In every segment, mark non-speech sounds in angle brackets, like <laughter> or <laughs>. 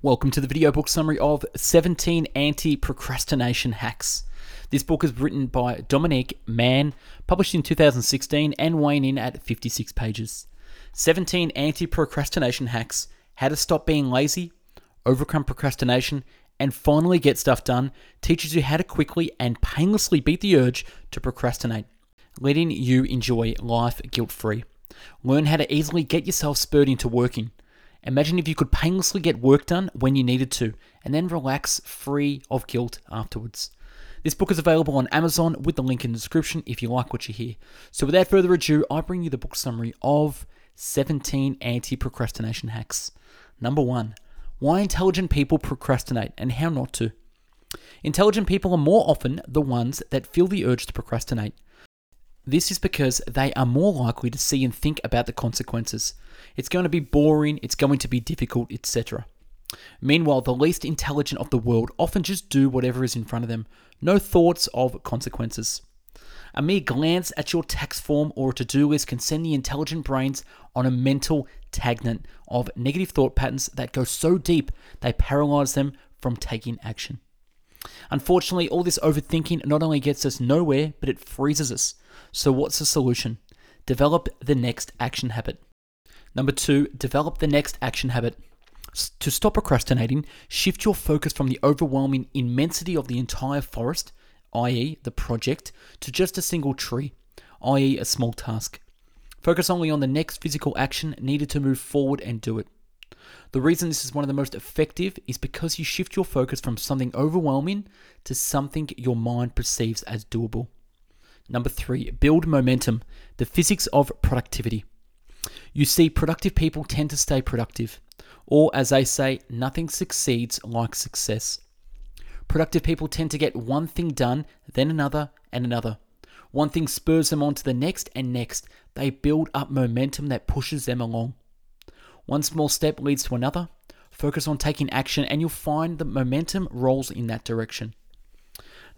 Welcome to the video book summary of 17 Anti Procrastination Hacks. This book is written by Dominic Mann, published in 2016, and weighing in at 56 pages. 17 Anti Procrastination Hacks How to Stop Being Lazy, Overcome Procrastination, and Finally Get Stuff Done teaches you how to quickly and painlessly beat the urge to procrastinate, letting you enjoy life guilt free. Learn how to easily get yourself spurred into working Imagine if you could painlessly get work done when you needed to, and then relax free of guilt afterwards. This book is available on Amazon with the link in the description if you like what you hear. So, without further ado, I bring you the book summary of 17 anti procrastination hacks. Number one, why intelligent people procrastinate and how not to. Intelligent people are more often the ones that feel the urge to procrastinate. This is because they are more likely to see and think about the consequences. It's going to be boring, it's going to be difficult, etc. Meanwhile, the least intelligent of the world often just do whatever is in front of them, no thoughts of consequences. A mere glance at your tax form or a to do list can send the intelligent brains on a mental tangent of negative thought patterns that go so deep they paralyze them from taking action. Unfortunately, all this overthinking not only gets us nowhere, but it freezes us. So, what's the solution? Develop the next action habit. Number two, develop the next action habit. To stop procrastinating, shift your focus from the overwhelming immensity of the entire forest, i.e., the project, to just a single tree, i.e., a small task. Focus only on the next physical action needed to move forward and do it. The reason this is one of the most effective is because you shift your focus from something overwhelming to something your mind perceives as doable. Number three, build momentum, the physics of productivity. You see, productive people tend to stay productive, or as they say, nothing succeeds like success. Productive people tend to get one thing done, then another, and another. One thing spurs them on to the next and next. They build up momentum that pushes them along. One small step leads to another. Focus on taking action, and you'll find the momentum rolls in that direction.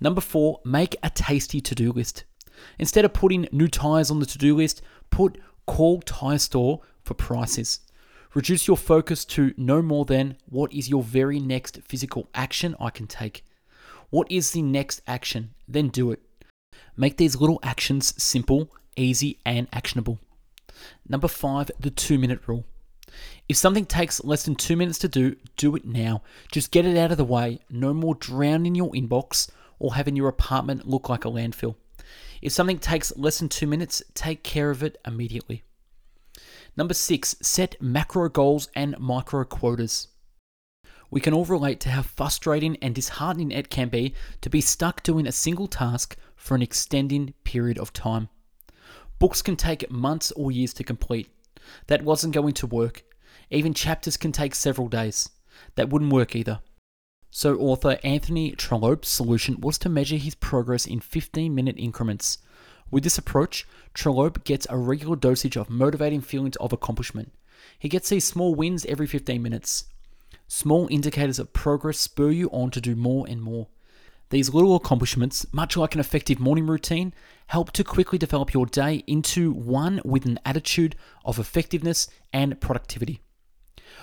Number four, make a tasty to do list. Instead of putting new tires on the to do list, put call tire store for prices. Reduce your focus to no more than what is your very next physical action I can take. What is the next action? Then do it. Make these little actions simple, easy, and actionable. Number five, the two minute rule. If something takes less than two minutes to do, do it now. Just get it out of the way. No more drowning your inbox or having your apartment look like a landfill. If something takes less than two minutes, take care of it immediately. Number six, set macro goals and micro quotas. We can all relate to how frustrating and disheartening it can be to be stuck doing a single task for an extending period of time. Books can take months or years to complete. That wasn't going to work. Even chapters can take several days. That wouldn't work either. So, author Anthony Trollope's solution was to measure his progress in 15 minute increments. With this approach, Trollope gets a regular dosage of motivating feelings of accomplishment. He gets these small wins every 15 minutes. Small indicators of progress spur you on to do more and more. These little accomplishments, much like an effective morning routine, help to quickly develop your day into one with an attitude of effectiveness and productivity.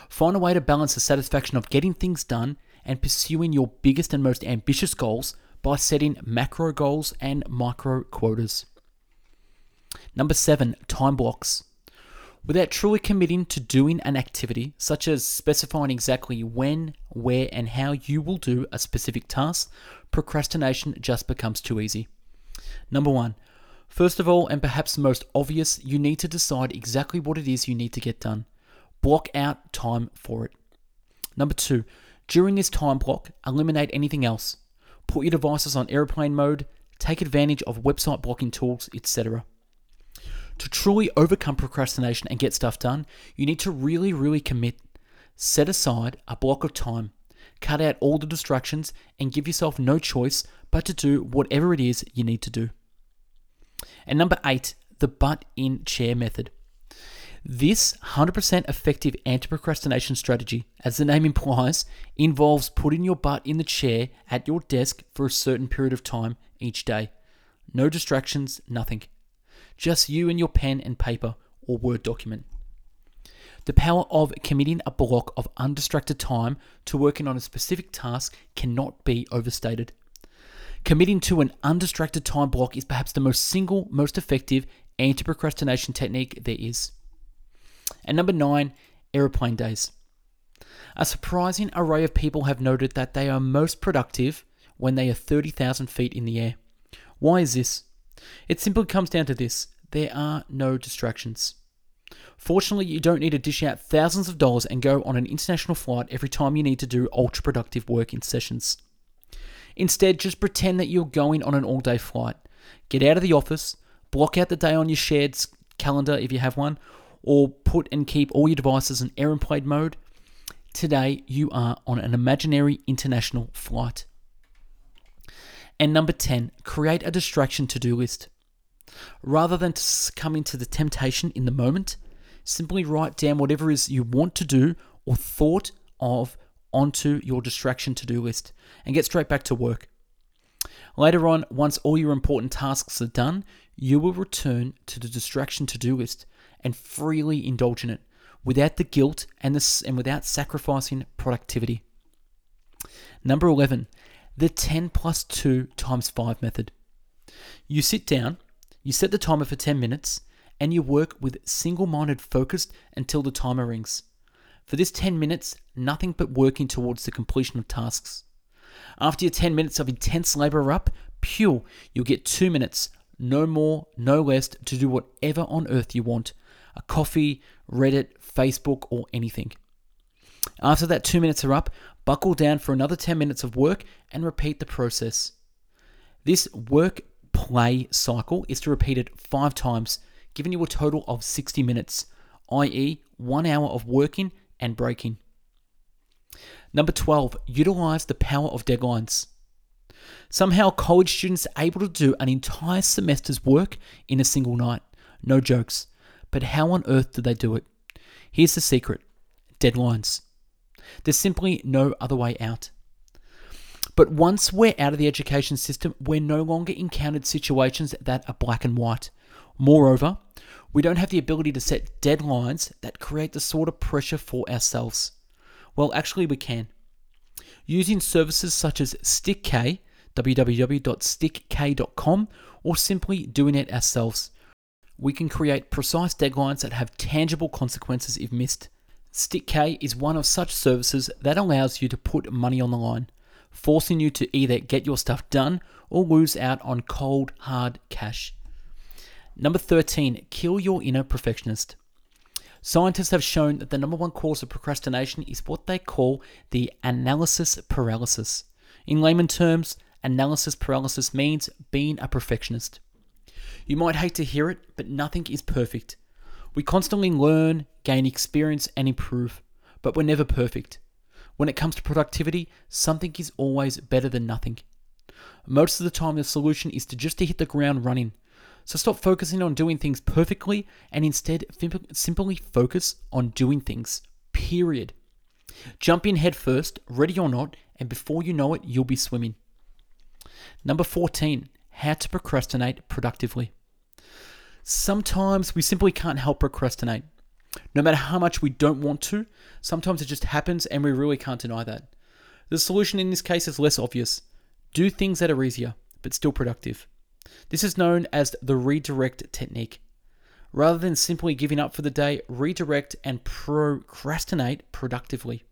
Find a way to balance the satisfaction of getting things done and pursuing your biggest and most ambitious goals by setting macro goals and micro quotas. Number seven, time blocks. Without truly committing to doing an activity, such as specifying exactly when, where, and how you will do a specific task, procrastination just becomes too easy. Number one, first of all, and perhaps most obvious, you need to decide exactly what it is you need to get done. Block out time for it. Number two, during this time block, eliminate anything else. Put your devices on airplane mode, take advantage of website blocking tools, etc. To truly overcome procrastination and get stuff done, you need to really, really commit. Set aside a block of time, cut out all the distractions, and give yourself no choice but to do whatever it is you need to do. And number eight, the butt in chair method. This 100% effective anti procrastination strategy, as the name <laughs> implies, involves putting your butt in the chair at your desk for a certain period of time each day. No distractions, nothing. Just you and your pen and paper or Word document. The power of committing a block of undistracted time to working on a specific task cannot be overstated. Committing to an undistracted time block is perhaps the most single, most effective anti procrastination technique there is. And number nine, aeroplane days. A surprising array of people have noted that they are most productive when they are 30,000 feet in the air. Why is this? It simply comes down to this there are no distractions. Fortunately, you don't need to dish out thousands of dollars and go on an international flight every time you need to do ultra productive work in sessions. Instead, just pretend that you're going on an all day flight. Get out of the office, block out the day on your shared calendar if you have one, or put and keep all your devices in airplane mode. Today, you are on an imaginary international flight. And number 10, create a distraction to do list. Rather than succumbing to the temptation in the moment, simply write down whatever it is you want to do or thought of onto your distraction to do list and get straight back to work. Later on, once all your important tasks are done, you will return to the distraction to do list and freely indulge in it without the guilt and, the, and without sacrificing productivity. Number 11, the 10 plus 2 times 5 method. You sit down, you set the timer for 10 minutes, and you work with single minded focus until the timer rings. For this 10 minutes, nothing but working towards the completion of tasks. After your 10 minutes of intense labor are up, pure, you'll get 2 minutes, no more, no less, to do whatever on earth you want a coffee, Reddit, Facebook, or anything. After that 2 minutes are up, buckle down for another 10 minutes of work and repeat the process. This work play cycle is to repeat it 5 times, giving you a total of 60 minutes, i.e., 1 hour of working and breaking. Number 12, utilize the power of deadlines. Somehow, college students are able to do an entire semester's work in a single night. No jokes. But how on earth do they do it? Here's the secret deadlines. There's simply no other way out. But once we're out of the education system, we're no longer encountered situations that are black and white. Moreover, we don't have the ability to set deadlines that create the sort of pressure for ourselves. Well, actually, we can. Using services such as StickK, www.stickk.com, or simply doing it ourselves, we can create precise deadlines that have tangible consequences if missed. StickK is one of such services that allows you to put money on the line, forcing you to either get your stuff done or lose out on cold, hard cash. Number 13, kill your inner perfectionist. Scientists have shown that the number one cause of procrastination is what they call the analysis paralysis. In layman terms, analysis paralysis means being a perfectionist. You might hate to hear it, but nothing is perfect. We constantly learn, gain experience, and improve, but we're never perfect. When it comes to productivity, something is always better than nothing. Most of the time, the solution is to just to hit the ground running, so stop focusing on doing things perfectly and instead simply focus on doing things. Period. Jump in head first, ready or not, and before you know it, you'll be swimming. Number 14, how to procrastinate productively. Sometimes we simply can't help procrastinate. No matter how much we don't want to, sometimes it just happens and we really can't deny that. The solution in this case is less obvious. Do things that are easier, but still productive. This is known as the redirect technique. Rather than simply giving up for the day, redirect and procrastinate productively.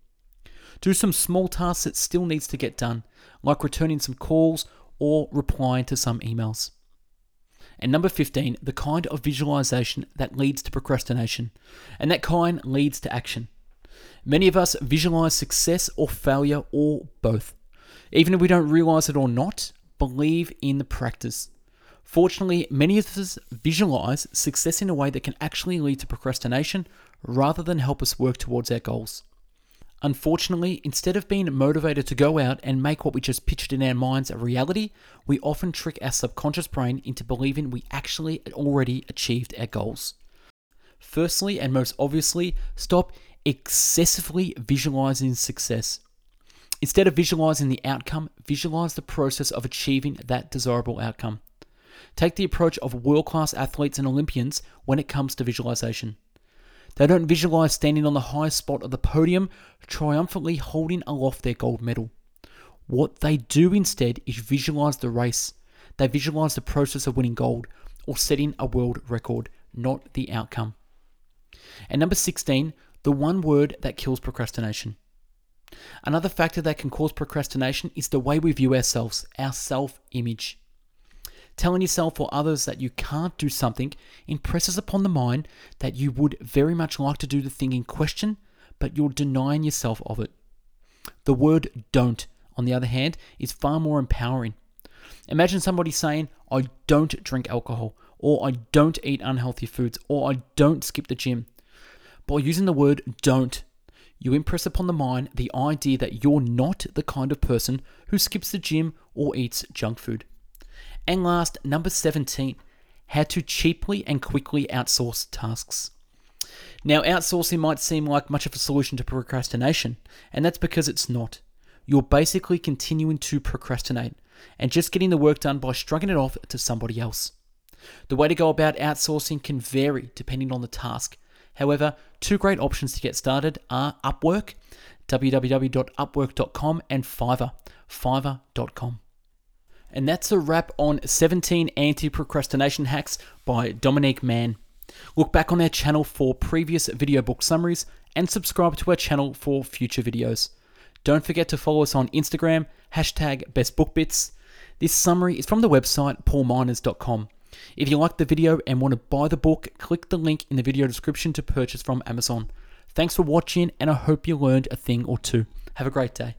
Do some small tasks that still needs to get done, like returning some calls or replying to some emails. And number 15, the kind of visualization that leads to procrastination, and that kind leads to action. Many of us visualize success or failure or both. Even if we don't realize it or not, believe in the practice. Fortunately, many of us visualize success in a way that can actually lead to procrastination rather than help us work towards our goals. Unfortunately, instead of being motivated to go out and make what we just pictured in our minds a reality, we often trick our subconscious brain into believing we actually already achieved our goals. Firstly, and most obviously, stop excessively visualizing success. Instead of visualizing the outcome, visualize the process of achieving that desirable outcome. Take the approach of world class athletes and Olympians when it comes to visualization. They don't visualize standing on the highest spot of the podium, triumphantly holding aloft their gold medal. What they do instead is visualize the race. They visualize the process of winning gold or setting a world record, not the outcome. And number 16, the one word that kills procrastination. Another factor that can cause procrastination is the way we view ourselves, our self image. Telling yourself or others that you can't do something impresses upon the mind that you would very much like to do the thing in question, but you're denying yourself of it. The word don't, on the other hand, is far more empowering. Imagine somebody saying, I don't drink alcohol, or I don't eat unhealthy foods, or I don't skip the gym. By using the word don't, you impress upon the mind the idea that you're not the kind of person who skips the gym or eats junk food. And last, number 17, how to cheaply and quickly outsource tasks. Now, outsourcing might seem like much of a solution to procrastination, and that's because it's not. You're basically continuing to procrastinate and just getting the work done by shrugging it off to somebody else. The way to go about outsourcing can vary depending on the task. However, two great options to get started are Upwork, www.upwork.com, and Fiverr, fiverr.com. And that's a wrap on 17 anti procrastination hacks by Dominic Mann. Look back on our channel for previous video book summaries and subscribe to our channel for future videos. Don't forget to follow us on Instagram, hashtag bestbookbits. This summary is from the website paulminors.com. If you liked the video and want to buy the book, click the link in the video description to purchase from Amazon. Thanks for watching, and I hope you learned a thing or two. Have a great day.